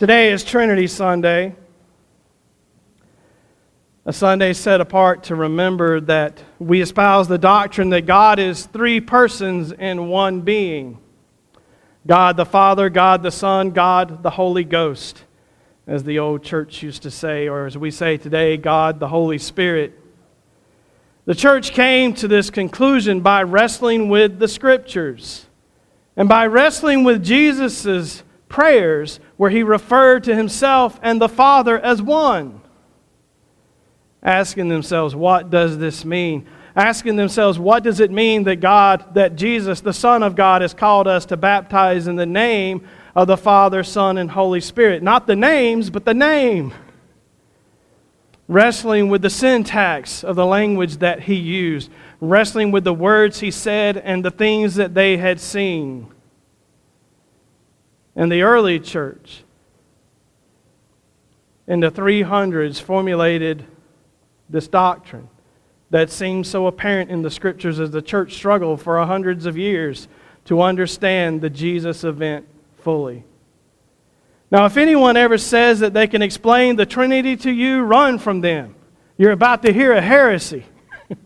Today is Trinity Sunday, a Sunday set apart to remember that we espouse the doctrine that God is three persons in one being God the Father, God the Son, God the Holy Ghost, as the old church used to say, or as we say today, God the Holy Spirit. The church came to this conclusion by wrestling with the scriptures and by wrestling with Jesus' prayers where he referred to himself and the Father as one. Asking themselves, what does this mean? Asking themselves, what does it mean that God, that Jesus, the Son of God, has called us to baptize in the name of the Father, Son, and Holy Spirit? Not the names, but the name. Wrestling with the syntax of the language that he used, wrestling with the words he said and the things that they had seen and the early church in the 300s formulated this doctrine that seems so apparent in the scriptures as the church struggled for hundreds of years to understand the Jesus event fully. Now, if anyone ever says that they can explain the Trinity to you, run from them. You're about to hear a heresy.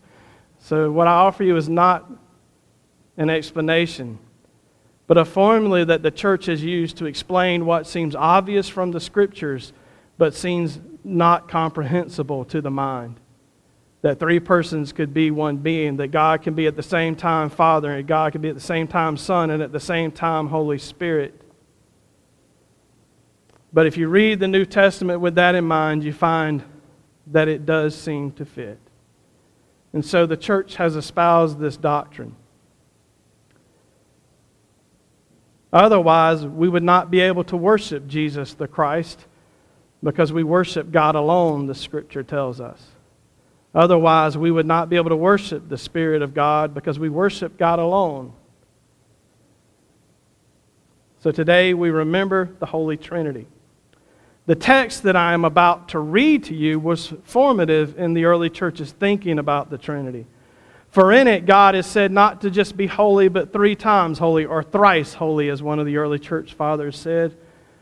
so, what I offer you is not an explanation but a formula that the church has used to explain what seems obvious from the scriptures but seems not comprehensible to the mind. That three persons could be one being, that God can be at the same time Father, and God can be at the same time Son, and at the same time Holy Spirit. But if you read the New Testament with that in mind, you find that it does seem to fit. And so the church has espoused this doctrine. Otherwise, we would not be able to worship Jesus the Christ because we worship God alone, the scripture tells us. Otherwise, we would not be able to worship the Spirit of God because we worship God alone. So today we remember the Holy Trinity. The text that I am about to read to you was formative in the early church's thinking about the Trinity. For in it, God is said not to just be holy, but three times holy, or thrice holy, as one of the early church fathers said.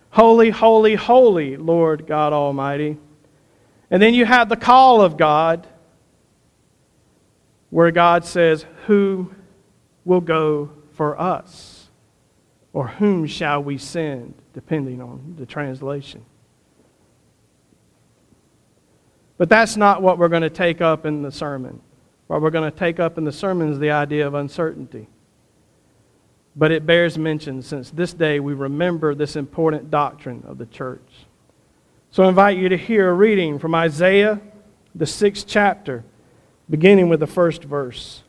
Holy, holy, holy, Lord God Almighty. And then you have the call of God, where God says, Who will go for us? Or whom shall we send, depending on the translation. But that's not what we're going to take up in the sermon. What we're going to take up in the sermon is the idea of uncertainty. But it bears mention since this day we remember this important doctrine of the church. So I invite you to hear a reading from Isaiah, the sixth chapter, beginning with the first verse.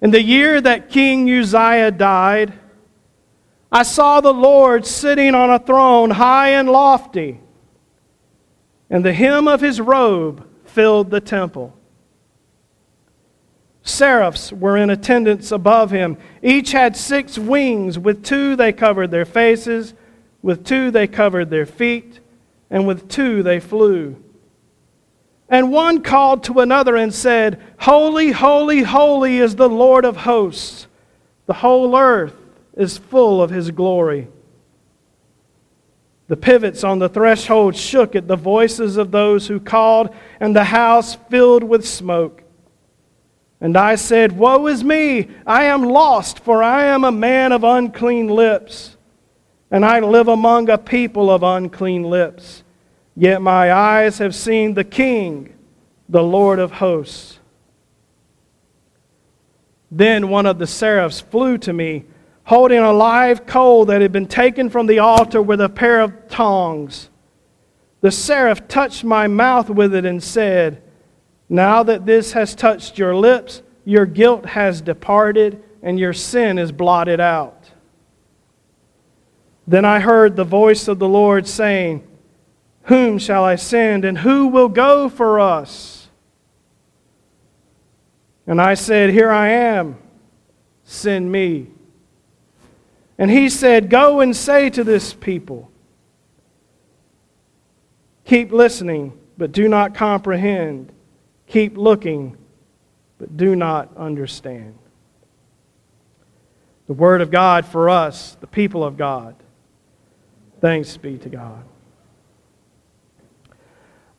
In the year that King Uzziah died, I saw the Lord sitting on a throne high and lofty, and the hem of his robe filled the temple. Seraphs were in attendance above him. Each had six wings. With two they covered their faces, with two they covered their feet, and with two they flew. And one called to another and said, Holy, holy, holy is the Lord of hosts. The whole earth is full of his glory. The pivots on the threshold shook at the voices of those who called, and the house filled with smoke. And I said, Woe is me! I am lost, for I am a man of unclean lips, and I live among a people of unclean lips. Yet my eyes have seen the King, the Lord of hosts. Then one of the seraphs flew to me holding a live coal that had been taken from the altar with a pair of tongs. The seraph touched my mouth with it and said, Now that this has touched your lips, your guilt has departed and your sin is blotted out. Then I heard the voice of the Lord saying, Whom shall I send and who will go for us? And I said, Here I am, send me. And he said, Go and say to this people, keep listening, but do not comprehend. Keep looking, but do not understand. the Word of God for us, the people of God. Thanks be to God.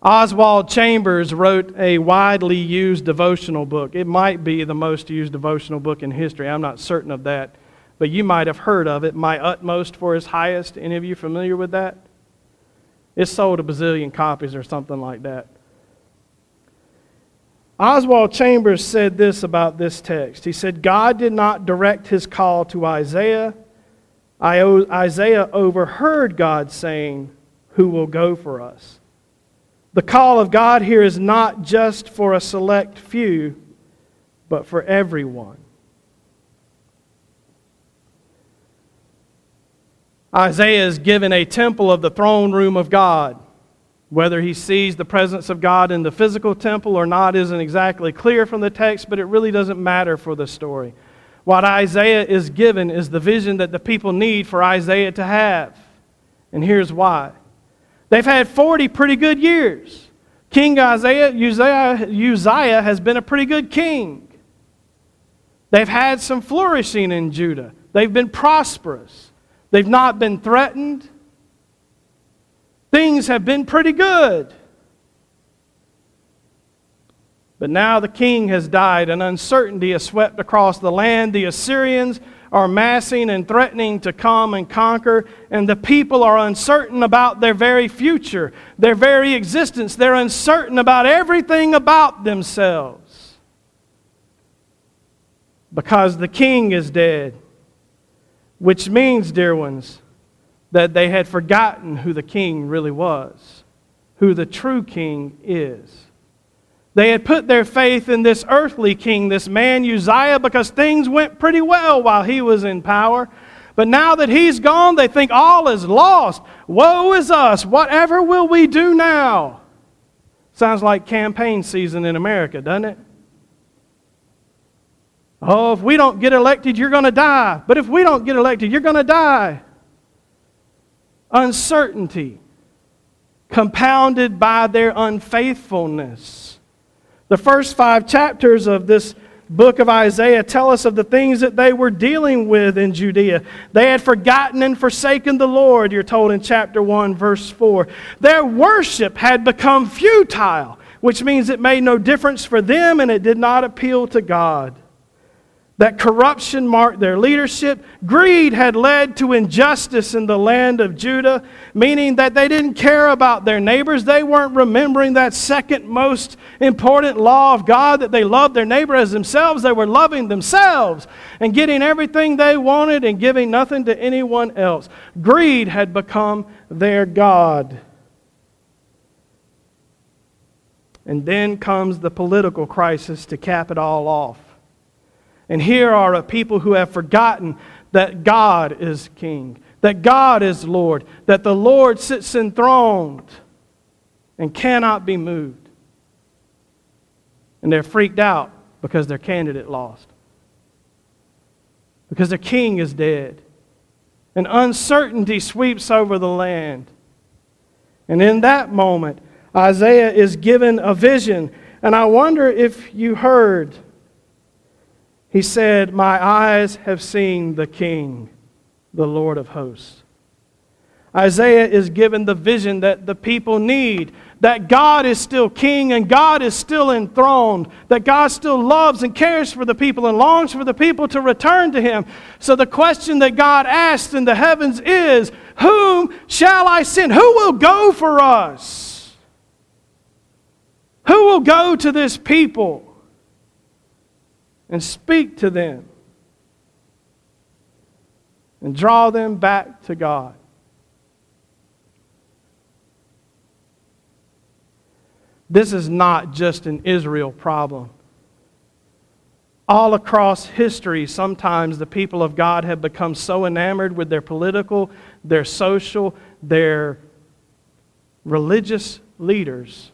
Oswald Chambers wrote a widely used devotional book. It might be the most used devotional book in history. I'm not certain of that, but you might have heard of it. My Utmost for His Highest. Any of you familiar with that? It sold a bazillion copies or something like that. Oswald Chambers said this about this text. He said, God did not direct his call to Isaiah. Isaiah overheard God saying, Who will go for us? The call of God here is not just for a select few, but for everyone. Isaiah is given a temple of the throne room of God. Whether he sees the presence of God in the physical temple or not isn't exactly clear from the text, but it really doesn't matter for the story. What Isaiah is given is the vision that the people need for Isaiah to have. And here's why they've had 40 pretty good years. King Isaiah, Uzziah, Uzziah has been a pretty good king. They've had some flourishing in Judah, they've been prosperous, they've not been threatened things have been pretty good. But now the king has died, and uncertainty has swept across the land. The Assyrians are massing and threatening to come and conquer, and the people are uncertain about their very future, their very existence. They're uncertain about everything about themselves. Because the king is dead. Which means, dear ones, that they had forgotten who the king really was, who the true king is. They had put their faith in this earthly king, this man Uzziah, because things went pretty well while he was in power. But now that he's gone, they think all is lost. Woe is us. Whatever will we do now? Sounds like campaign season in America, doesn't it? Oh, if we don't get elected, you're going to die. But if we don't get elected, you're going to die uncertainty, compounded by their unfaithfulness. The first five chapters of this book of Isaiah tell us of the things that they were dealing with in Judea. They had forgotten and forsaken the Lord, you're told in chapter 1, verse 4. Their worship had become futile, which means it made no difference for them and it did not appeal to God that corruption marked their leadership. Greed had led to injustice in the land of Judah, meaning that they didn't care about their neighbors. They weren't remembering that second most important law of God that they loved their neighbor as themselves. They were loving themselves and getting everything they wanted and giving nothing to anyone else. Greed had become their God. And then comes the political crisis to cap it all off. And here are a people who have forgotten that God is king, that God is Lord, that the Lord sits enthroned and cannot be moved. And they're freaked out because their candidate lost, because their king is dead. And uncertainty sweeps over the land. And in that moment, Isaiah is given a vision. And I wonder if you heard he said, My eyes have seen the King, the Lord of hosts. Isaiah is given the vision that the people need that God is still king and God is still enthroned, that God still loves and cares for the people and longs for the people to return to him. So the question that God asked in the heavens is Whom shall I send? Who will go for us? Who will go to this people? And speak to them and draw them back to God. This is not just an Israel problem. All across history, sometimes the people of God have become so enamored with their political, their social, their religious leaders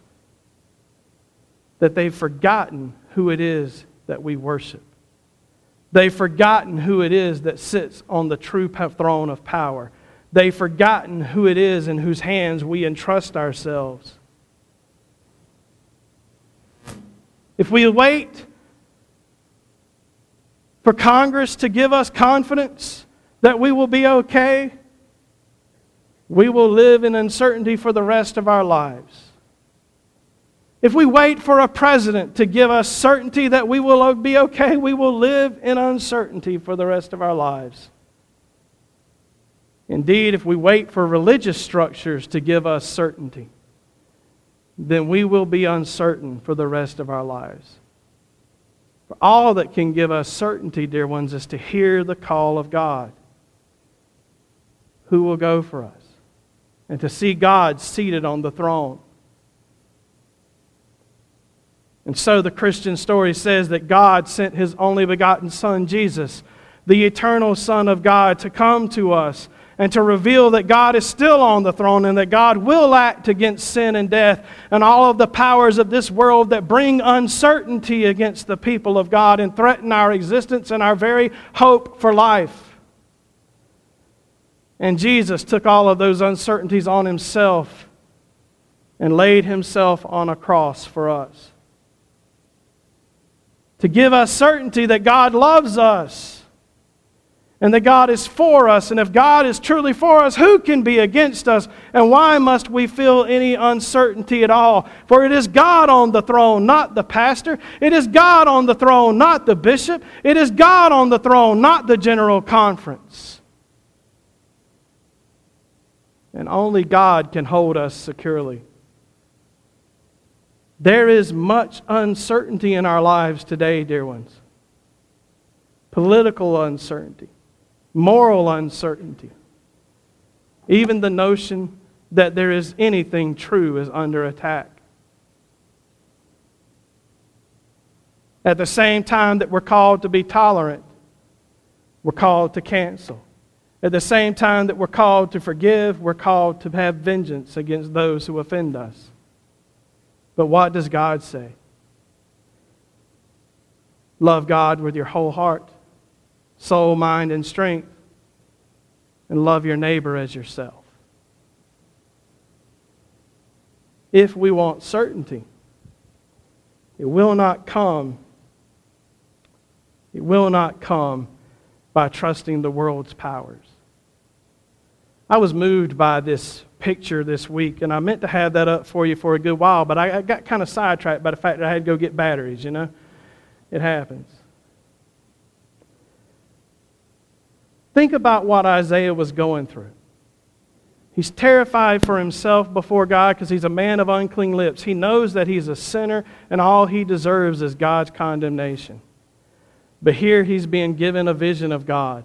that they've forgotten who it is that we worship. They've forgotten who it is that sits on the true throne of power. They've forgotten who it is in whose hands we entrust ourselves. If we wait for Congress to give us confidence that we will be okay, we will live in uncertainty for the rest of our lives. If we wait for a president to give us certainty that we will be okay, we will live in uncertainty for the rest of our lives. Indeed, if we wait for religious structures to give us certainty, then we will be uncertain for the rest of our lives. For all that can give us certainty, dear ones, is to hear the call of God. Who will go for us? And to see God seated on the throne. And so the Christian story says that God sent his only begotten Son, Jesus, the eternal Son of God, to come to us and to reveal that God is still on the throne and that God will act against sin and death and all of the powers of this world that bring uncertainty against the people of God and threaten our existence and our very hope for life. And Jesus took all of those uncertainties on himself and laid himself on a cross for us. To give us certainty that God loves us and that God is for us. And if God is truly for us, who can be against us? And why must we feel any uncertainty at all? For it is God on the throne, not the pastor. It is God on the throne, not the bishop. It is God on the throne, not the general conference. And only God can hold us securely. There is much uncertainty in our lives today, dear ones. Political uncertainty moral uncertainty. Even the notion that there is anything true is under attack. At the same time that we're called to be tolerant, we're called to cancel. At the same time that we're called to forgive, we're called to have vengeance against those who offend us. But what does God say? Love God with your whole heart soul, mind, and strength, and love your neighbor as yourself. If we want certainty, it will not come. It will not come by trusting the world's powers. I was moved by this picture this week, and I meant to have that up for you for a good while, but I got kind of sidetracked by the fact that I had to go get batteries, you know? It happens. Think about what Isaiah was going through. He's terrified for himself before God because he's a man of unclean lips. He knows that he's a sinner and all he deserves is God's condemnation. But here he's being given a vision of God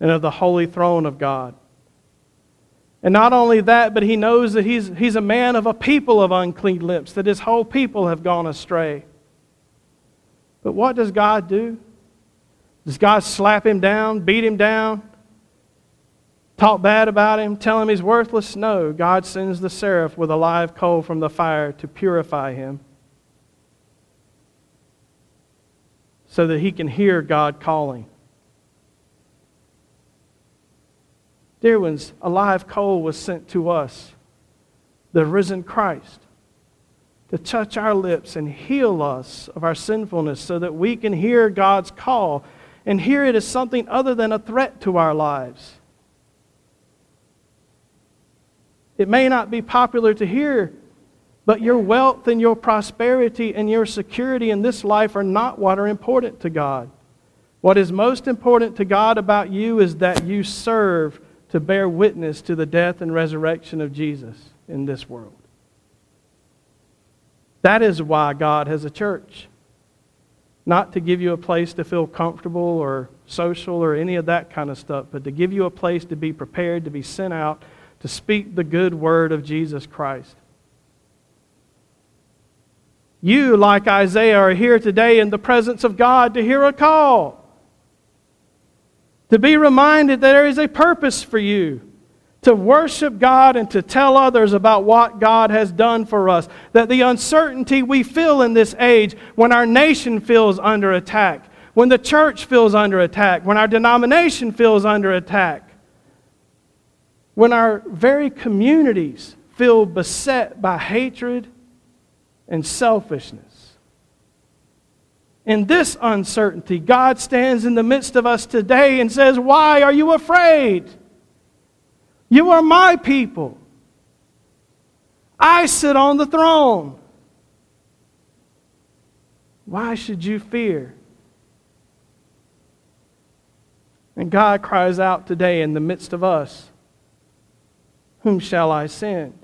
and of the holy throne of God. And not only that, but he knows that he's, he's a man of a people of unclean lips, that his whole people have gone astray. But what does God do? Does God slap him down, beat him down, talk bad about him, tell him he's worthless? No. God sends the seraph with a live coal from the fire to purify him so that he can hear God calling. Dear ones, a live coal was sent to us, the risen Christ, to touch our lips and heal us of our sinfulness so that we can hear God's call and hear it as something other than a threat to our lives. It may not be popular to hear, but your wealth and your prosperity and your security in this life are not what are important to God. What is most important to God about you is that you serve to bear witness to the death and resurrection of Jesus in this world. That is why God has a church not to give you a place to feel comfortable or social or any of that kind of stuff, but to give you a place to be prepared, to be sent out, to speak the good word of Jesus Christ. You, like Isaiah, are here today in the presence of God to hear a call. To be reminded that there is a purpose for you to worship God and to tell others about what God has done for us. That the uncertainty we feel in this age, when our nation feels under attack, when the church feels under attack, when our denomination feels under attack, when our very communities feel beset by hatred and selfishness. In this uncertainty, God stands in the midst of us today and says, Why are you afraid? You are my people. I sit on the throne. Why should you fear? And God cries out today in the midst of us Whom shall I send?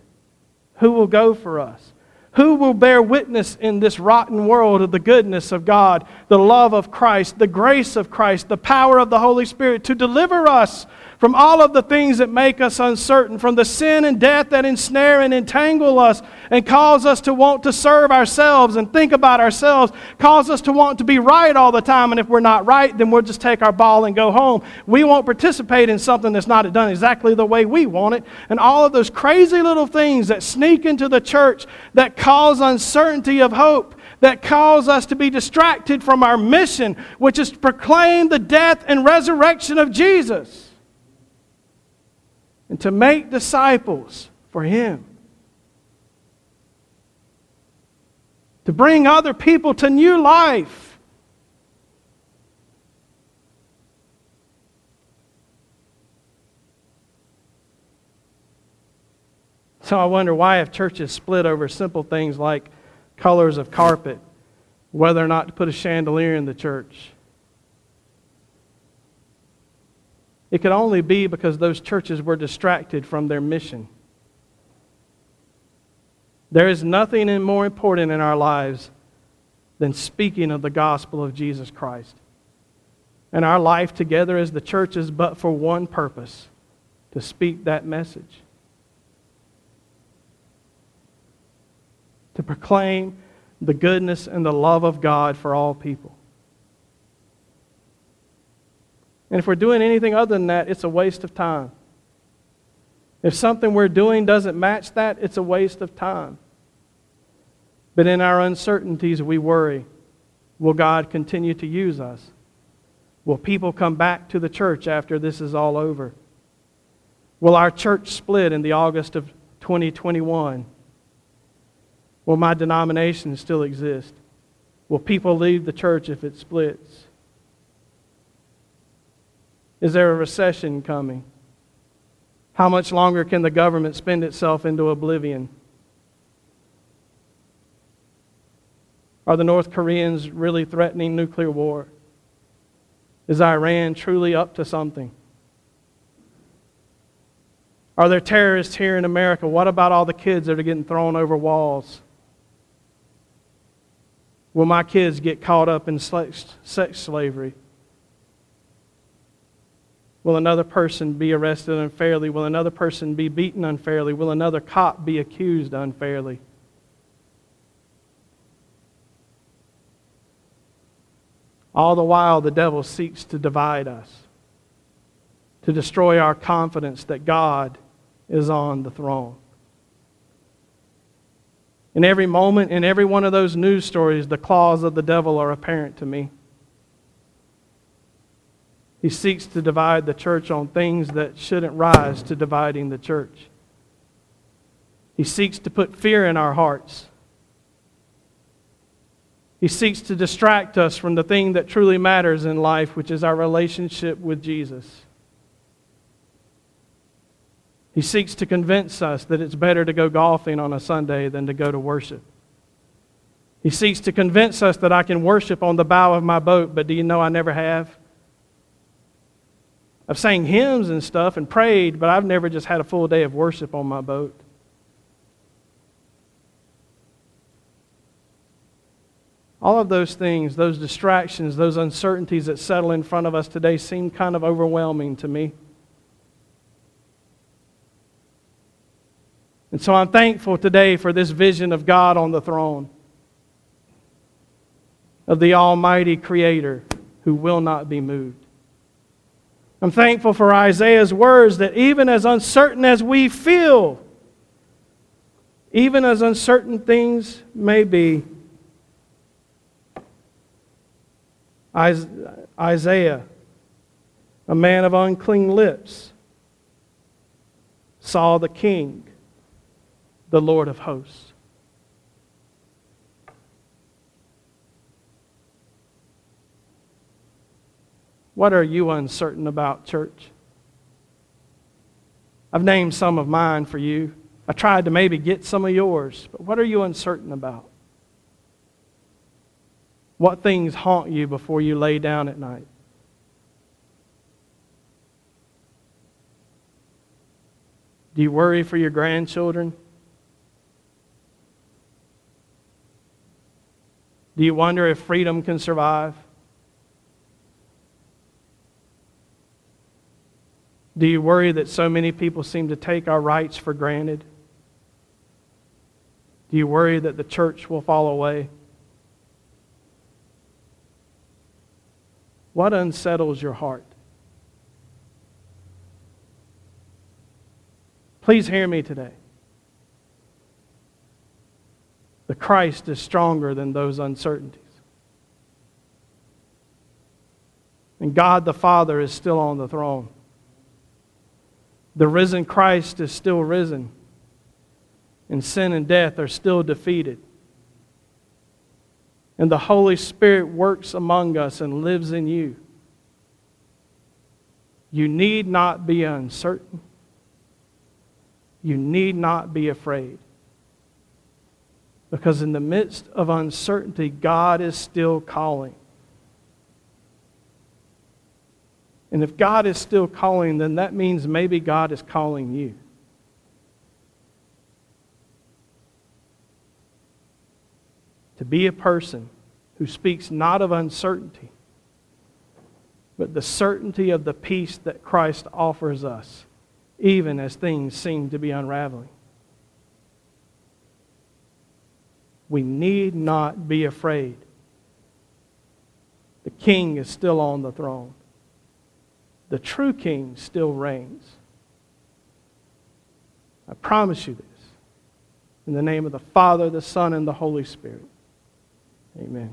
Who will go for us? Who will bear witness in this rotten world of the goodness of God, the love of Christ, the grace of Christ, the power of the Holy Spirit to deliver us from all of the things that make us uncertain, from the sin and death that ensnare and entangle us and cause us to want to serve ourselves and think about ourselves, cause us to want to be right all the time. And if we're not right, then we'll just take our ball and go home. We won't participate in something that's not done exactly the way we want it. And all of those crazy little things that sneak into the church that cause uncertainty of hope that cause us to be distracted from our mission, which is to proclaim the death and resurrection of Jesus and to make disciples for Him. To bring other people to new life. So I wonder why have churches split over simple things like colors of carpet, whether or not to put a chandelier in the church. It could only be because those churches were distracted from their mission. There is nothing more important in our lives than speaking of the gospel of Jesus Christ. And our life together as the church is but for one purpose to speak that message. To proclaim the goodness and the love of God for all people. And if we're doing anything other than that, it's a waste of time. If something we're doing doesn't match that, it's a waste of time. But in our uncertainties, we worry will God continue to use us? Will people come back to the church after this is all over? Will our church split in the August of 2021? Will my denomination still exist? Will people leave the church if it splits? Is there a recession coming? How much longer can the government spend itself into oblivion? Are the North Koreans really threatening nuclear war? Is Iran truly up to something? Are there terrorists here in America? What about all the kids that are getting thrown over walls? Will my kids get caught up in sex slavery? Will another person be arrested unfairly? Will another person be beaten unfairly? Will another cop be accused unfairly? All the while, the devil seeks to divide us, to destroy our confidence that God is on the throne. In every moment, in every one of those news stories, the claws of the devil are apparent to me. He seeks to divide the church on things that shouldn't rise to dividing the church. He seeks to put fear in our hearts. He seeks to distract us from the thing that truly matters in life, which is our relationship with Jesus. He seeks to convince us that it's better to go golfing on a Sunday than to go to worship. He seeks to convince us that I can worship on the bow of my boat, but do you know I never have? I've sang hymns and stuff and prayed, but I've never just had a full day of worship on my boat. All of those things, those distractions, those uncertainties that settle in front of us today seem kind of overwhelming to me. And so I'm thankful today for this vision of God on the throne, of the Almighty Creator who will not be moved. I'm thankful for Isaiah's words that even as uncertain as we feel, even as uncertain things may be, Isaiah, a man of unclean lips, saw the King, the Lord of hosts. What are you uncertain about, church? I've named some of mine for you. I tried to maybe get some of yours, but what are you uncertain about? What things haunt you before you lay down at night? Do you worry for your grandchildren? Do you wonder if freedom can survive? Do you worry that so many people seem to take our rights for granted? Do you worry that the church will fall away? What unsettles your heart? Please hear me today. Christ is stronger than those uncertainties. And God the Father is still on the throne. The risen Christ is still risen. And sin and death are still defeated. And the Holy Spirit works among us and lives in you. You need not be uncertain. You need not be afraid. Because in the midst of uncertainty, God is still calling. And if God is still calling, then that means maybe God is calling you. To be a person who speaks not of uncertainty, but the certainty of the peace that Christ offers us, even as things seem to be unraveling. We need not be afraid. The king is still on the throne. The true king still reigns. I promise you this. In the name of the Father, the Son, and the Holy Spirit. Amen.